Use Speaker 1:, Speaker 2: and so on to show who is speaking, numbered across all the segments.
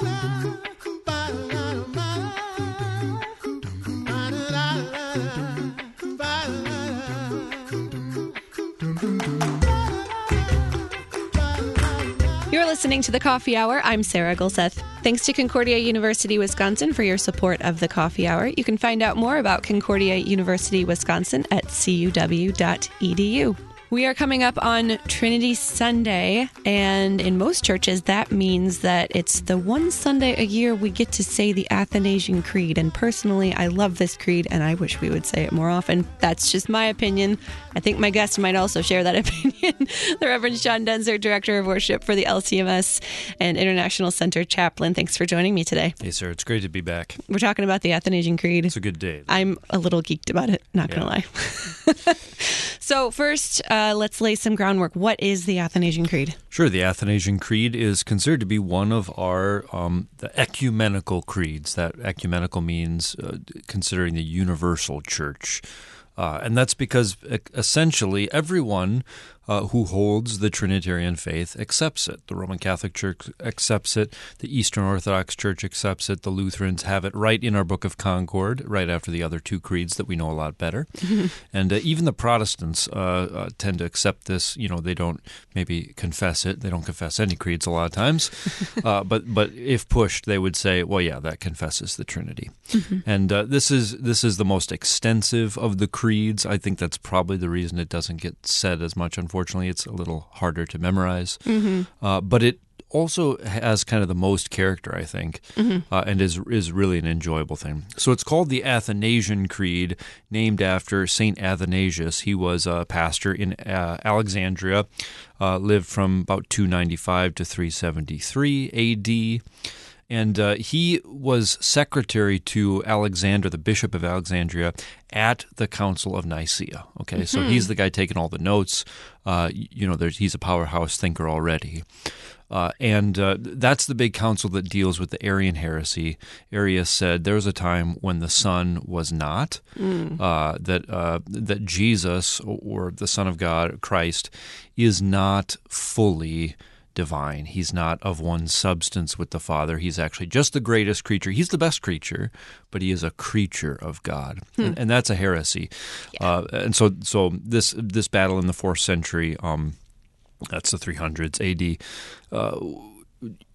Speaker 1: You're listening to the Coffee Hour. I'm Sarah Gulseth. Thanks to Concordia University Wisconsin for your support of the Coffee Hour. You can find out more about Concordia University Wisconsin at cuw.edu. We are coming up on Trinity Sunday, and in most churches, that means that it's the one Sunday a year we get to say the Athanasian Creed. And personally, I love this creed, and I wish we would say it more often. That's just my opinion. I think my guest might also share that opinion. the Reverend Sean Daenzer, Director of Worship for the LCMS and International Center Chaplain. Thanks for joining me today.
Speaker 2: Hey, sir, it's great to be back.
Speaker 1: We're talking about the Athanasian Creed.
Speaker 2: It's a good day.
Speaker 1: I'm a little geeked about it, not going to lie. so, first, uh, let's lay some groundwork. What is the Athanasian Creed?
Speaker 2: Sure, the Athanasian Creed is considered to be one of our um, the ecumenical creeds. That ecumenical means uh, considering the universal church. Uh, and that's because essentially everyone uh, who holds the Trinitarian faith accepts it. The Roman Catholic Church accepts it. The Eastern Orthodox Church accepts it. The Lutherans have it right in our Book of Concord, right after the other two creeds that we know a lot better. and uh, even the Protestants uh, uh, tend to accept this. You know, they don't maybe confess it. They don't confess any creeds a lot of times. Uh, but but if pushed, they would say, well, yeah, that confesses the Trinity. Mm-hmm. And uh, this is this is the most extensive of the creeds. I think that's probably the reason it doesn't get said as much, unfortunately Unfortunately, it's a little harder to memorize. Mm-hmm. Uh, but it also has kind of the most character, I think, mm-hmm. uh, and is is really an enjoyable thing. So it's called the Athanasian Creed, named after Saint Athanasius. He was a pastor in uh, Alexandria, uh, lived from about 295 to 373 A.D. And uh, he was secretary to Alexander, the Bishop of Alexandria, at the Council of Nicaea. Okay, mm-hmm. so he's the guy taking all the notes. Uh, you know, he's a powerhouse thinker already. Uh, and uh, that's the big council that deals with the Arian heresy. Arius said there was a time when the Son was not, mm. uh, that uh, that Jesus or the Son of God, Christ, is not fully divine. He's not of one substance with the Father. He's actually just the greatest creature. He's the best creature, but he is a creature of God, hmm. and, and, that's a heresy. Yeah. Uh, and so, so this this battle in the fourth century, um, that's the 300s A.D. Uh,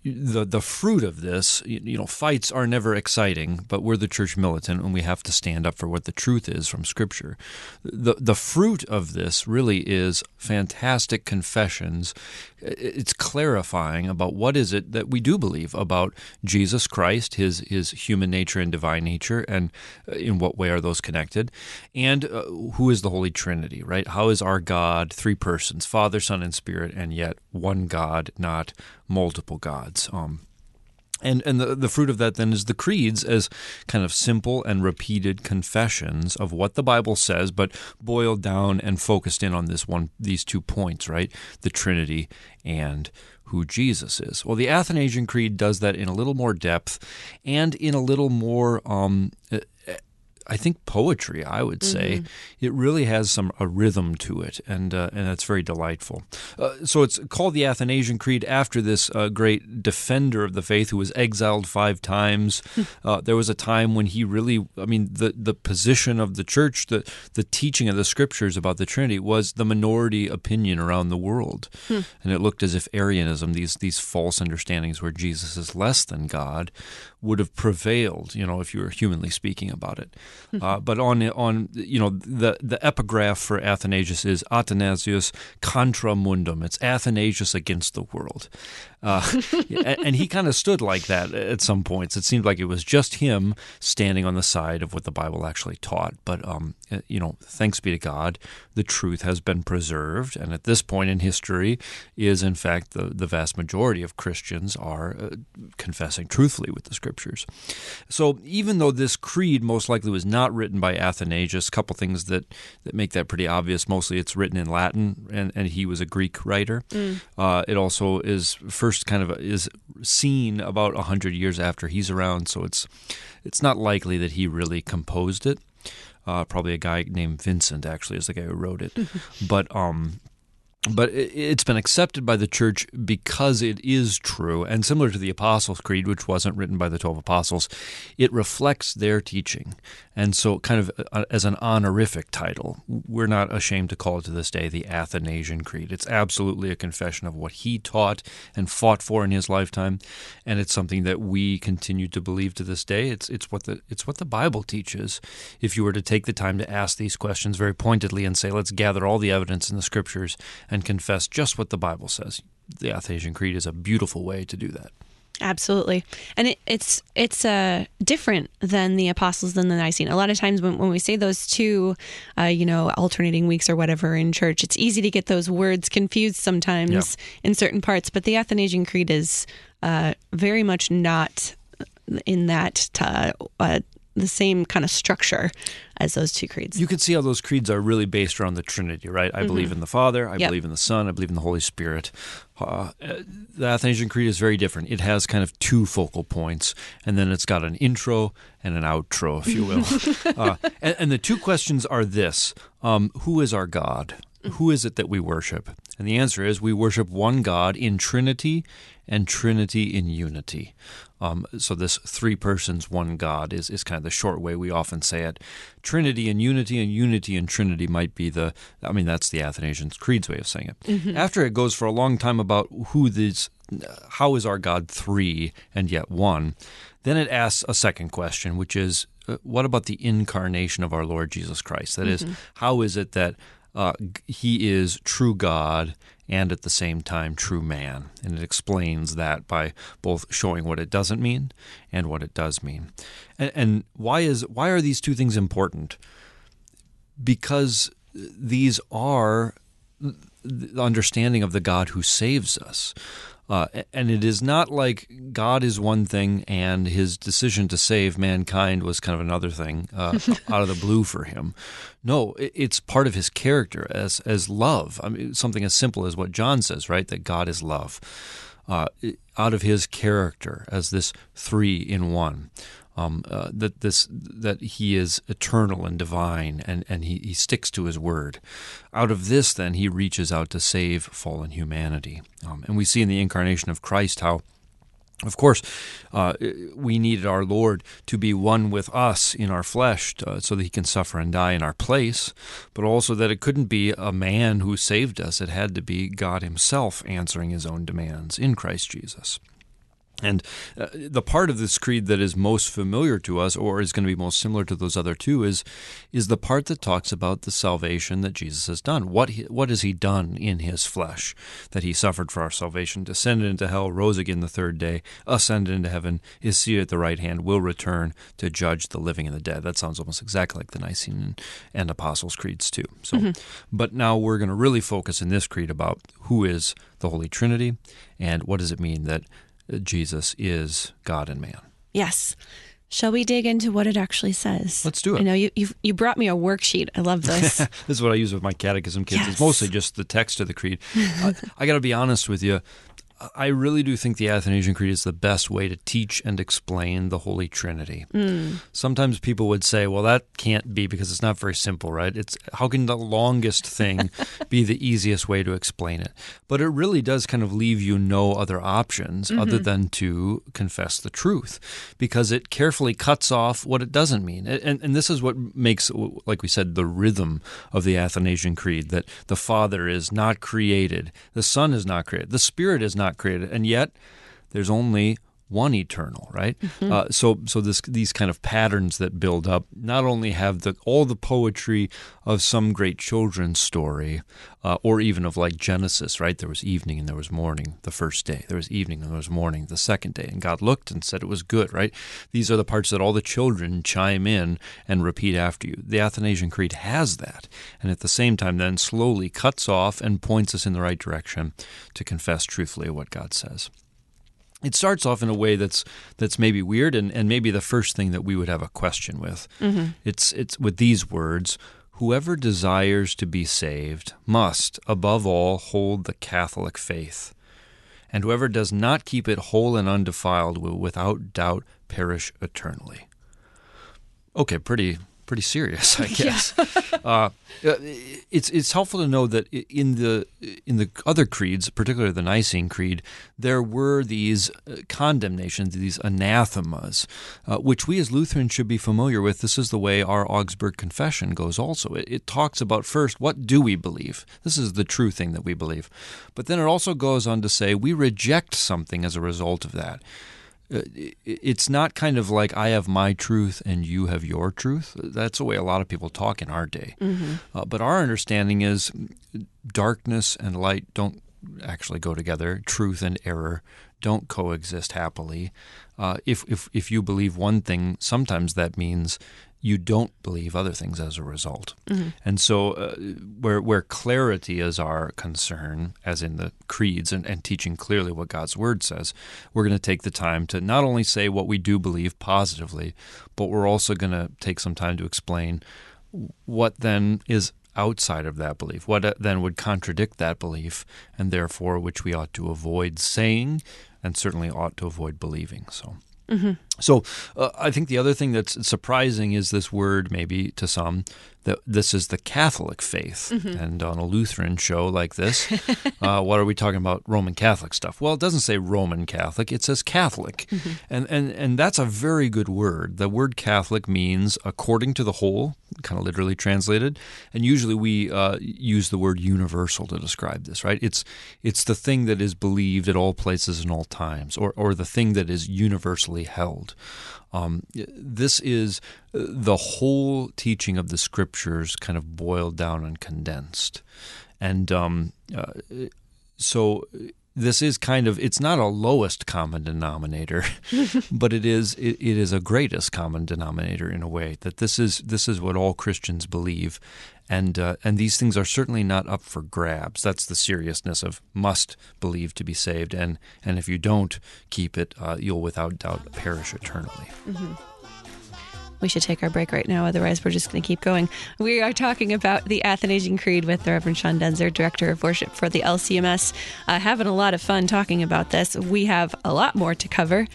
Speaker 2: the the fruit of this, you know, fights are never exciting, but we're the church militant and we have to stand up for what the truth is from Scripture. The the fruit of this really is fantastic confessions. It's clarifying about what is it that we do believe about Jesus Christ, his his human nature and divine nature, and uh, in what way are those connected, and uh, who is the Holy Trinity, right? How is our God three persons, Father, Son, and Spirit, and yet one God, not multiple gods? Gods. Um, and and the, the fruit of that then is the creeds as kind of simple and repeated confessions of what the Bible says, but boiled down and focused in on this one these two points, right? The Trinity and who Jesus is. Well, the Athanasian Creed does that in a little more depth and in a little more um, I think poetry. I would say mm-hmm. it really has some a rhythm to it, and uh, and that's very delightful. Uh, so it's called the Athanasian Creed after this uh, great defender of the faith who was exiled five times. Hmm. Uh, there was a time when he really, I mean, the the position of the church, the the teaching of the scriptures about the Trinity was the minority opinion around the world, hmm. and it looked as if Arianism, these these false understandings where Jesus is less than God, would have prevailed. You know, if you were humanly speaking about it. Uh, but on on you know the the epigraph for Athanasius is Athanasius contra mundum. It's Athanasius against the world, uh, and he kind of stood like that at some points. It seemed like it was just him standing on the side of what the Bible actually taught. But um, you know, thanks be to God, the truth has been preserved, and at this point in history, is in fact the the vast majority of Christians are uh, confessing truthfully with the Scriptures. So even though this creed most likely was not written by Athanasius, a couple things that that make that pretty obvious. Mostly, it's written in Latin, and, and he was a Greek writer. Mm. Uh, it also is first kind of is seen about a hundred years after he's around, so it's it's not likely that he really composed it. Uh, probably a guy named Vincent actually is the guy who wrote it, but um, but it's been accepted by the church because it is true. And similar to the Apostles' Creed, which wasn't written by the 12 apostles, it reflects their teaching. And so, kind of uh, as an honorific title, we're not ashamed to call it to this day the Athanasian Creed. It's absolutely a confession of what he taught and fought for in his lifetime, and it's something that we continue to believe to this day. It's it's what the it's what the Bible teaches. If you were to take the time to ask these questions very pointedly and say, let's gather all the evidence in the Scriptures and confess just what the Bible says, the Athanasian Creed is a beautiful way to do that.
Speaker 1: Absolutely, and it, it's it's uh, different than the Apostles than the Nicene. A lot of times when, when we say those two, uh, you know, alternating weeks or whatever in church, it's easy to get those words confused sometimes yeah. in certain parts. But the Athanasian Creed is uh, very much not in that uh, the same kind of structure as those two creeds.
Speaker 2: You can see how those creeds are really based around the Trinity, right? I mm-hmm. believe in the Father, I yep. believe in the Son, I believe in the Holy Spirit. Uh, the Athanasian Creed is very different. It has kind of two focal points, and then it's got an intro and an outro, if you will. uh, and, and, the two questions are this um, Who is our God? Who is it that we worship? And the answer is we worship one God in Trinity and Trinity in unity. Um, so this three persons, one God is, is kind of the short way we often say it. Trinity and unity and unity and Trinity might be the, I mean, that's the Athanasian Creed's way of saying it. Mm-hmm. After it goes for a long time about who these, how is our God three and yet one, then it asks a second question, which is, uh, what about the incarnation of our Lord Jesus Christ? That mm-hmm. is, how is it that uh, he is true God and at the same time true man. And it explains that by both showing what it doesn't mean and what it does mean. And, and why is why are these two things important? Because these are the understanding of the God who saves us. Uh, and it is not like God is one thing and his decision to save mankind was kind of another thing uh, out of the blue for him. No, it's part of his character as as love. I mean, something as simple as what John says, right? That God is love. Uh, out of his character as this three in one um, uh, that this that he is eternal and divine, and and he, he sticks to his word. Out of this, then he reaches out to save fallen humanity, um, and we see in the incarnation of Christ how. Of course, uh, we needed our Lord to be one with us in our flesh uh, so that he can suffer and die in our place, but also that it couldn't be a man who saved us. It had to be God himself answering his own demands in Christ Jesus. And uh, the part of this creed that is most familiar to us, or is going to be most similar to those other two, is is the part that talks about the salvation that Jesus has done. What he, what has He done in His flesh? That He suffered for our salvation, descended into hell, rose again the third day, ascended into heaven, is seated at the right hand, will return to judge the living and the dead. That sounds almost exactly like the Nicene and Apostles' creeds too. So, mm-hmm. but now we're going to really focus in this creed about who is the Holy Trinity and what does it mean that Jesus is God and man.
Speaker 1: Yes. Shall we dig into what it actually says?
Speaker 2: Let's do it.
Speaker 1: I know you you brought me a worksheet. I love this.
Speaker 2: this is what I use with my catechism kids. Yes. It's mostly just the text of the creed. I, I got to be honest with you. I really do think the Athanasian Creed is the best way to teach and explain the Holy Trinity. Mm. Sometimes people would say, well, that can't be because it's not very simple, right? It's how can the longest thing be the easiest way to explain it? But it really does kind of leave you no other options mm-hmm. other than to confess the truth because it carefully cuts off what it doesn't mean. And, and this is what makes, like we said, the rhythm of the Athanasian Creed that the Father is not created, the Son is not created, the Spirit is not not created, and yet there's only one eternal, right? Mm-hmm. Uh, so, so this these kind of patterns that build up not only have the all the poetry of some great children's story, uh, or even of like Genesis, right? There was evening and there was morning the first day. There was evening and there was morning the second day, and God looked and said it was good, right? These are the parts that all the children chime in and repeat after you. The Athanasian Creed has that, and at the same time, then slowly cuts off and points us in the right direction to confess truthfully what God says it starts off in a way that's that's maybe weird and, and maybe the first thing that we would have a question with. Mm-hmm. It's it's with these words, whoever desires to be saved must, above all, hold the Catholic faith. And whoever does not keep it whole and undefiled will without doubt perish eternally. Okay, pretty pretty serious, I guess. uh, it's it's helpful to know that in the in the other creeds, particularly the Nicene Creed, there were these uh, condemnations, these anathemas, uh, which we as Lutherans should be familiar with. This is the way our Augsburg Confession goes. Also, it, it talks about first what do we believe. This is the true thing that we believe, but then it also goes on to say we reject something as a result of that. Uh, it's not kind of like I have my truth and you have your truth. That's the way a lot of people talk in our day. Mm-hmm. Uh, but our understanding is darkness and light don't actually go together. Truth and error don't coexist happily. Uh, if, if if you believe one thing, sometimes that means you don't believe other things as a result. Mm-hmm. And so, uh, where where clarity is our concern, as in the creeds and, and teaching clearly what God's word says, we're going to take the time to not only say what we do believe positively, but we're also going to take some time to explain what then is outside of that belief, what uh, then would contradict that belief, and therefore which we ought to avoid saying, and certainly ought to avoid believing. So. Mm-hmm. So uh, I think the other thing that's surprising is this word, maybe to some, that this is the Catholic faith. Mm-hmm. And on a Lutheran show like this, uh, what are we talking about? Roman Catholic stuff. Well, it doesn't say Roman Catholic; it says Catholic, mm-hmm. and and and that's a very good word. The word Catholic means according to the whole, kind of literally translated. And usually we uh, use the word universal to describe this. Right? It's it's the thing that is believed at all places and all times, or or the thing that is universally held. Um, this is uh, the whole teaching of the scriptures kind of boiled down and condensed. And um, uh, so this is kind of it's not a lowest common denominator but it is it, it is a greatest common denominator in a way that this is this is what all Christians believe and uh, and these things are certainly not up for grabs. That's the seriousness of must believe to be saved, and and if you don't keep it, uh, you'll without doubt perish eternally. Mm-hmm.
Speaker 1: We should take our break right now, otherwise we're just going to keep going. We are talking about the Athanasian Creed with the Reverend Sean Daenzer, Director of Worship for the LCMS. Uh, having a lot of fun talking about this. We have a lot more to cover,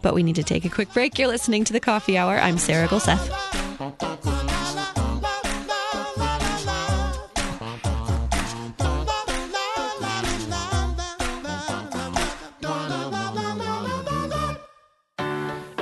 Speaker 1: but we need to take a quick break. You're listening to the Coffee Hour. I'm Sarah Gulseth.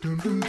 Speaker 1: Welcome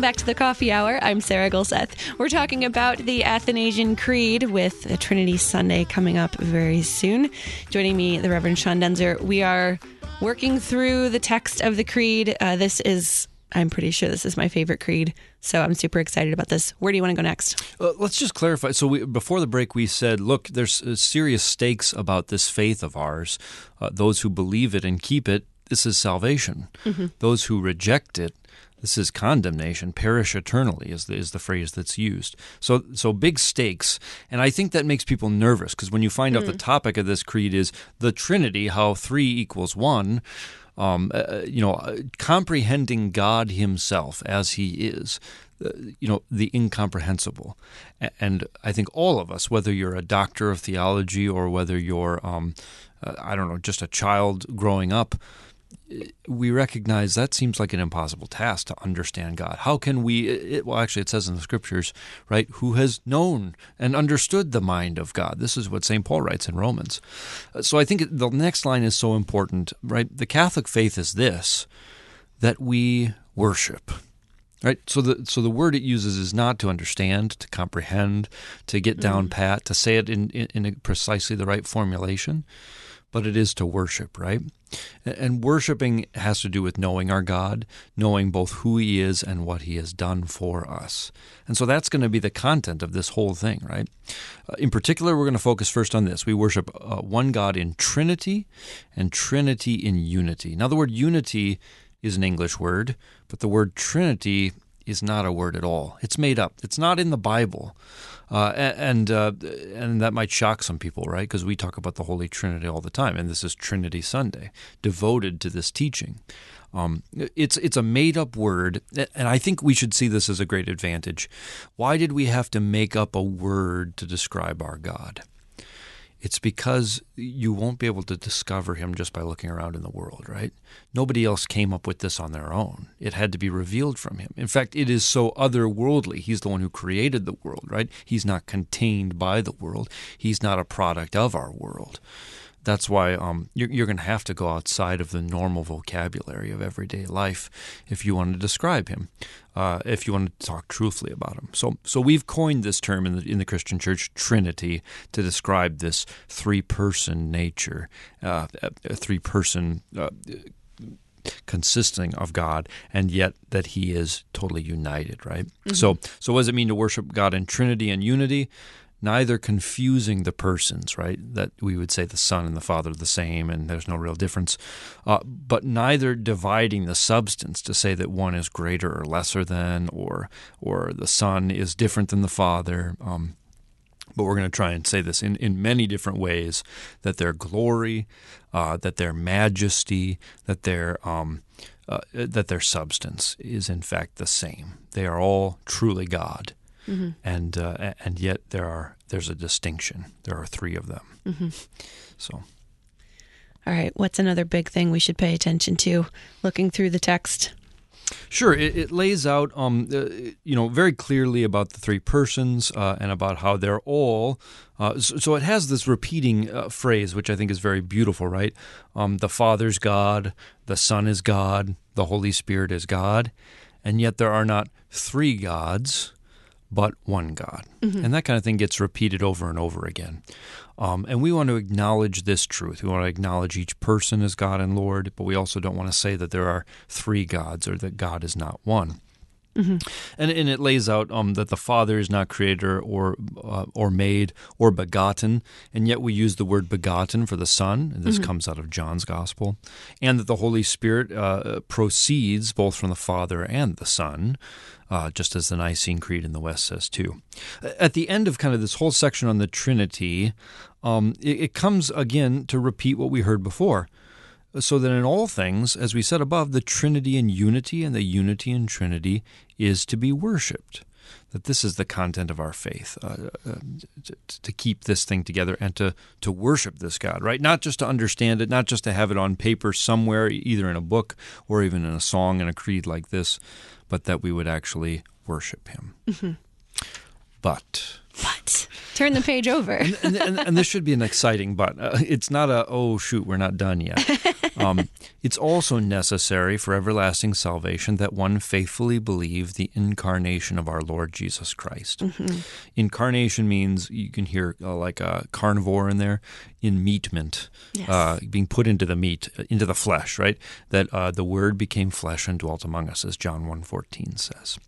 Speaker 1: back to the Coffee Hour. I'm Sarah Gulseth. We're talking about the Athanasian Creed with Trinity Sunday coming up very soon. Joining me, the Reverend Sean Daenzer. We are working through the text of the Creed. Uh, this is I'm pretty sure this is my favorite creed. So I'm super excited about this. Where do you want to go next?
Speaker 2: Uh, let's just clarify. So we, before the break, we said, look, there's uh, serious stakes about this faith of ours. Uh, those who believe it and keep it, this is salvation. Mm-hmm. Those who reject it, this is condemnation. Perish eternally is the, is the phrase that's used. So so big stakes, and I think that makes people nervous because when you find mm. out the mm. topic of this creed is the Trinity, how three equals one um, uh, uh, you know, comprehending God Himself as He is, uh, you know, the incomprehensible. And I think all of us, whether you're a doctor of theology or whether you're, um, uh, I don't know, just a child growing up, we recognize that seems like an impossible task to understand God. How can we? It, well, actually, it says in the scriptures, right? Who has known and understood the mind of God? This is what St. Paul writes in Romans. So I think the next line is so important, right? The Catholic faith is this that we worship. Right, so the so the word it uses is not to understand, to comprehend, to get down mm. pat, to say it in, in, in precisely the right formulation but it is to worship, right? And worshiping has to do with knowing our God, knowing both who He is and what He has done for us. And so that's going to be the content of this whole thing, right? Uh, in particular, we're going to focus first on this. We worship uh, one God in Trinity and Trinity in unity. Now, the word unity is an English word, but the word Trinity is not a word at all. It's made up. It's not in the Bible, uh, and uh, and that might shock some people, right? Because we talk about the Holy Trinity all the time, and this is Trinity Sunday, devoted to this teaching. Um, it's it's a made up word, and I think we should see this as a great advantage. Why did we have to make up a word to describe our God? It's because you won't be able to discover him just by looking around in the world, right? Nobody else came up with this on their own. It had to be revealed from him. In fact, it is so otherworldly. He's the one who created the world, right? He's not contained by the world, he's not a product of our world that's why um, you're, you're going to have to go outside of the normal vocabulary of everyday life if you want to describe him, uh, if you want to talk truthfully about him. So, so we've coined this term in the, in the Christian church, Trinity, to describe this three-person nature, uh, a three-person. Uh, consisting of God, and yet that He is totally united, right? Mm-hmm. So, so what does it mean to worship God in Trinity and unity? Neither confusing the persons, right? That we would say the Son and the Father are the same and there's no real difference, uh, but neither dividing the substance to say that one is greater or lesser than, or or the Son is different than the Father. Um, but we're going to try and say this in, in many different ways that their glory, uh, that their majesty, that their um, uh, that their substance is in fact the same. They are all truly God mm-hmm. and uh, and yet there are there's a distinction. There are three of them. Mm-hmm. So.
Speaker 1: All right. What's another big thing we should pay attention to looking through the text?
Speaker 2: Sure, it, it lays out, um, uh, you know, very clearly about the three persons uh, and about how they're all. Uh, so, so, it has this repeating uh, phrase, which I think is very beautiful, right? Um, the Father's God, the Son is God, the Holy Spirit is God, and yet there are not three gods, but one God. Mm-hmm. And that kind of thing gets repeated over and over again. Um, and we want to acknowledge this truth. We want to acknowledge each person as God and Lord, but we also don't want to say that there are three gods or that God is not one. Mm-hmm. And, and it lays out um, that the Father is not creator or uh, or made or begotten, and yet we use the word begotten for the Son. And this mm-hmm. comes out of John's Gospel, and that the Holy Spirit uh, proceeds both from the Father and the Son uh, just as the Nicene Creed in the West says too. At the end of kind of this whole section on the Trinity, um, it, it comes again to repeat what we heard before. So that in all things, as we said above, the Trinity and unity and the unity and Trinity is to be worshiped that this is the content of our faith, uh, uh, to, to, keep this thing together and to, to worship this God, right? Not just to understand it, not just to have it on paper somewhere, either in a book or even in a song and a creed like this, but that we would actually worship him. Mm-hmm. But.
Speaker 1: But. Turn the page over.
Speaker 2: and, and, and, and, this should be an exciting but. Uh, it's not a, oh, shoot, we're not done yet. Um, it's also necessary for everlasting salvation that one faithfully believe the incarnation of our Lord Jesus Christ. Mm-hmm. Incarnation means you can hear uh, like a carnivore in there, in meatment, yes. uh, being put into the meat, uh, into the flesh, right? That uh, the Word became flesh and dwelt among us, as John 1.14 says.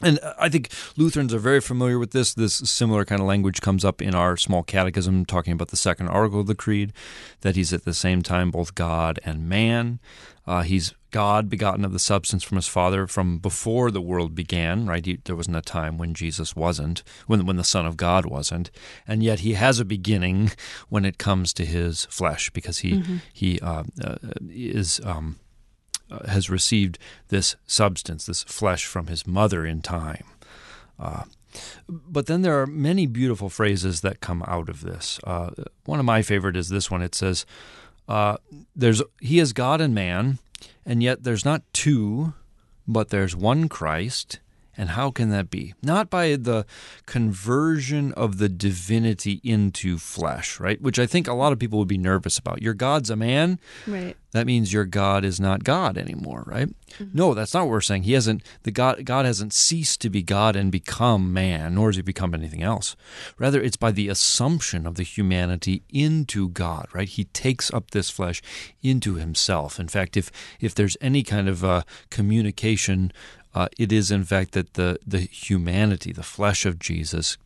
Speaker 2: And I think Lutherans are very familiar with this. This similar kind of language comes up in our small catechism, talking about the second article of the Creed, that he's at the same time both God and man. Uh, he's God, begotten of the substance from his Father from before the world began, right? He, there wasn't a time when Jesus wasn't, when, when the Son of God wasn't. And yet he has a beginning when it comes to his flesh, because he, mm-hmm. he uh, uh, is. Um, uh, has received this substance, this flesh from his mother in time. Uh, but then there are many beautiful phrases that come out of this. Uh, one of my favorite is this one. It says, uh, "There's He is God and man, and yet there's not two, but there's one Christ, And how can that be? Not by the conversion of the divinity into flesh, right? Which I think a lot of people would be nervous about. Your God's a man.
Speaker 1: Right.
Speaker 2: That means your God is not God anymore, right? Mm-hmm. No, that's not what we're saying. He hasn't the God God hasn't ceased to be God and become man, nor has he become anything else. Rather, it's by the assumption of the humanity into God, right? He takes up this flesh into himself. In fact, if if there's any kind of uh, communication uh, it is, in fact, that the, the humanity, the flesh of Jesus,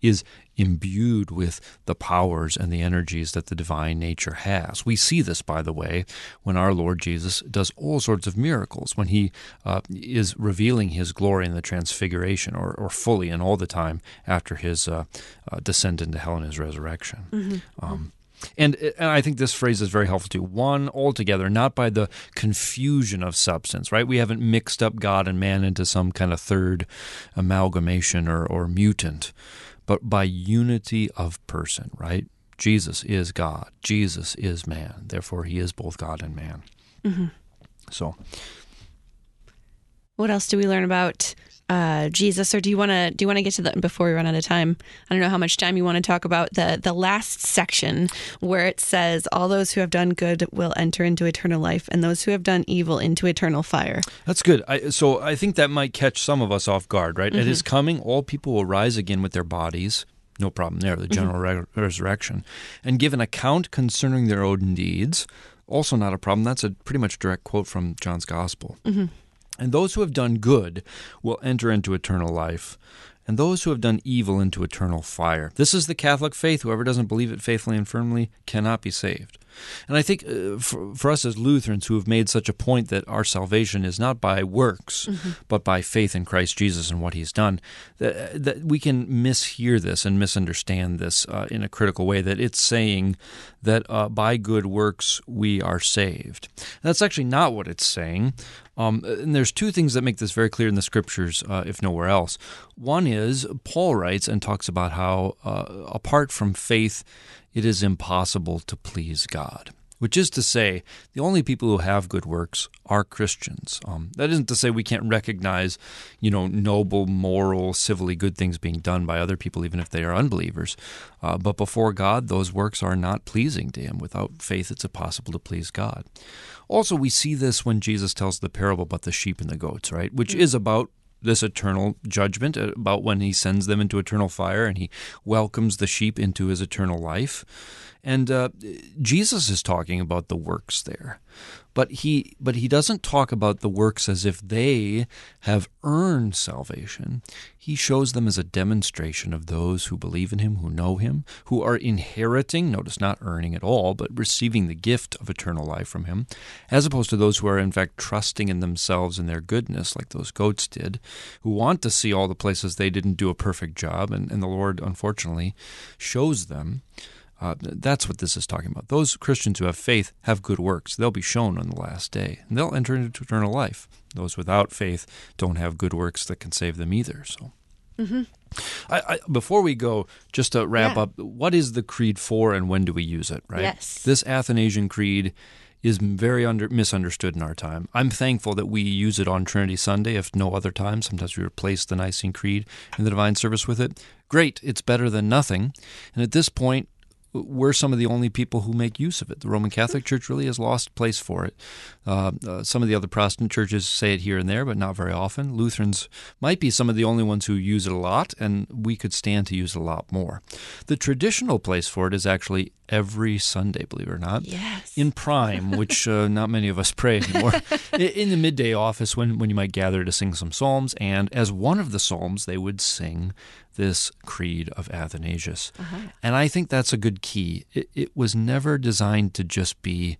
Speaker 2: is imbued with the powers and the energies that the divine nature has. We see this, by the way, when our Lord Jesus does all sorts of miracles, when he uh, is revealing his glory in the transfiguration, or, or fully and all the time after his uh, uh, descent into hell and his resurrection. Mm-hmm. Um, and, and I think this phrase is very helpful too. One altogether, not by the confusion of substance, right? We haven't mixed up God and man into some kind of third amalgamation or, or mutant, but by unity of person, right? Jesus is God. Jesus is man. Therefore, he is both God and man. Mm-hmm. So,
Speaker 1: what else do we learn about uh, Jesus, or do you want to do you want to get to that before we run out of time? I don't know how much time you want to talk about the the last section where it says, "All those who have done good will enter into eternal life, and those who have done evil into eternal fire."
Speaker 2: That's good. I, so I think that might catch some of us off guard, right? Mm-hmm. At His coming, all people will rise again with their bodies. No problem there. The mm-hmm. general mm-hmm. re- resurrection, and give an account concerning their own deeds. Also, not a problem. That's a pretty much direct quote from John's Gospel. Mm-hmm. And those who have done good will enter into eternal life, and those who have done evil into eternal fire. This is the Catholic faith. Whoever doesn't believe it faithfully and firmly cannot be saved. And I think uh, for, for, us as Lutherans who have made such a point that our salvation is not by works, mm-hmm. but by faith in Christ Jesus and what he's done, that, that we can mishear this and misunderstand this uh, in a critical way, that it's saying that uh, by good works we are saved. that's actually not what it's saying. Um, and there's two things that make this very clear in the scriptures, uh, if nowhere else. One is Paul writes and talks about how, uh, apart from faith, it is impossible to please God. Which is to say, the only people who have good works are Christians. Um, that isn't to say we can't recognize, you know, noble, moral, civilly good things being done by other people, even if they are unbelievers. Uh, but before God, those works are not pleasing to Him. Without faith, it's impossible to please God. Also, we see this when Jesus tells the parable about the sheep and the goats, right? Which is about this eternal judgment uh, about when he sends them into eternal fire and he welcomes the sheep into his eternal life. And uh, Jesus is talking about the works there but he but he doesn't talk about the works as if they have earned salvation. He shows them as a demonstration of those who believe in him who know him who are inheriting notice not earning at all but receiving the gift of eternal life from him as opposed to those who are in fact trusting in themselves and their goodness like those goats did who want to see all the places they didn't do a perfect job. And, and the lord unfortunately shows them uh, that's what this is talking about. Those Christians who have faith have good works. They'll be shown on the last day, and they'll enter into eternal life. Those without faith don't have good works that can save them either. So, mm-hmm. I, I, before we go, just to wrap yeah. up, what is the creed for, and when do we use it? Right.
Speaker 1: Yes.
Speaker 2: This Athanasian Creed is very under, misunderstood in our time. I'm thankful that we use it on Trinity Sunday, if no other time. Sometimes we replace the Nicene Creed in the Divine Service with it. Great, it's better than nothing. And at this point, we're some of the only people who make use of it. The Roman Catholic Church really has lost place for it. Uh, uh, some of the other Protestant churches say it here and there, but not very often. Lutherans might be some of the only ones who use it a lot, and we could stand to use it a lot more. The traditional place for it is actually every Sunday, believe it or not.
Speaker 1: Yes.
Speaker 2: In prime, which uh, not many of us pray anymore. in the midday office, when, when you might gather to sing some psalms, and as one of the psalms, they would sing this creed of Athanasius. Uh-huh. And I think that's a good key. It, it was never designed to just be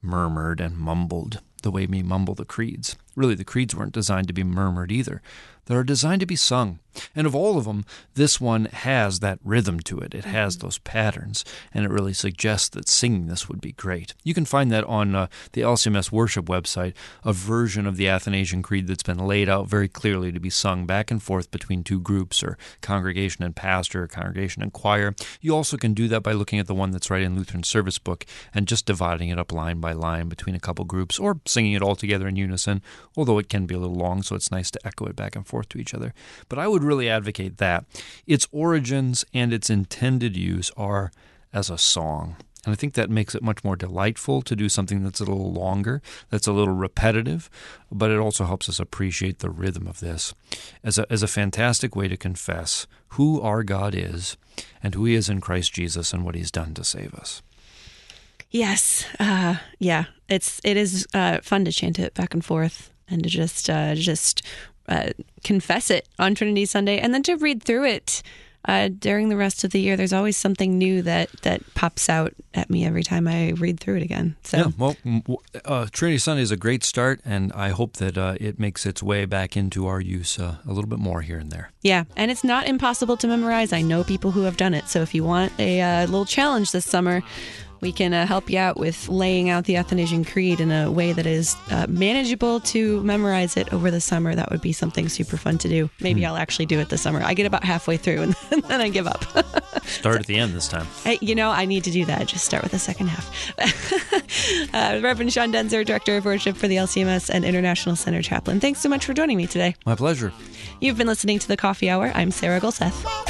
Speaker 2: murmured and mumbled the way we mumble the creeds. Really, the creeds weren't designed to be murmured either that are designed to be sung. And of all of them, this one has that rhythm to it. It has mm-hmm. those patterns, and it really suggests that singing this would be great. You can find that on uh, the LCMS worship website, a version of the Athanasian Creed that's been laid out very clearly to be sung back and forth between two groups, or congregation and pastor, or congregation and choir. You also can do that by looking at the one that's right in Lutheran Service Book and just dividing it up line by line between a couple groups, or singing it all together in unison, although it can be a little long, so it's nice to echo it back and forth forth to each other. But I would really advocate that. Its origins and its intended use are as a song. And I think that makes it much more delightful to do something that's a little longer, that's a little repetitive, but it also helps us appreciate the rhythm of this as a, as a fantastic way to confess who our God is and who He is in Christ Jesus and what He's done to save us.
Speaker 1: Yes, uh, yeah, it's it is uh, fun to chant it back and forth and to just uh, just uh, confess it on Trinity Sunday, and then to read through it uh, during the rest of the year, there's always something new that that pops out at me every time I read through it again. So,
Speaker 2: yeah, well, uh, Trinity Sunday is a great start, and I hope that uh, it makes its way back into our use uh, a little bit more here and there.
Speaker 1: Yeah, and it's not impossible to memorize. I know people who have done it. So, if you want a uh, little challenge this summer, we can uh, help you out with laying out the Athanasian Creed in a way that is uh, manageable to memorize it over the summer. That would be something super fun to do. Maybe hmm. I'll actually do it this summer. I get about halfway through and, then I give up.
Speaker 2: start so, at the end this time.
Speaker 1: I, you know, I need to do that. Just start with the second half. uh, Reverend Sean Daenzer, Director of Worship for the LCMS and International Center Chaplain. Thanks so much for joining me today.
Speaker 2: My pleasure.
Speaker 1: You've been listening to the Coffee Hour. I'm Sarah Gulseth.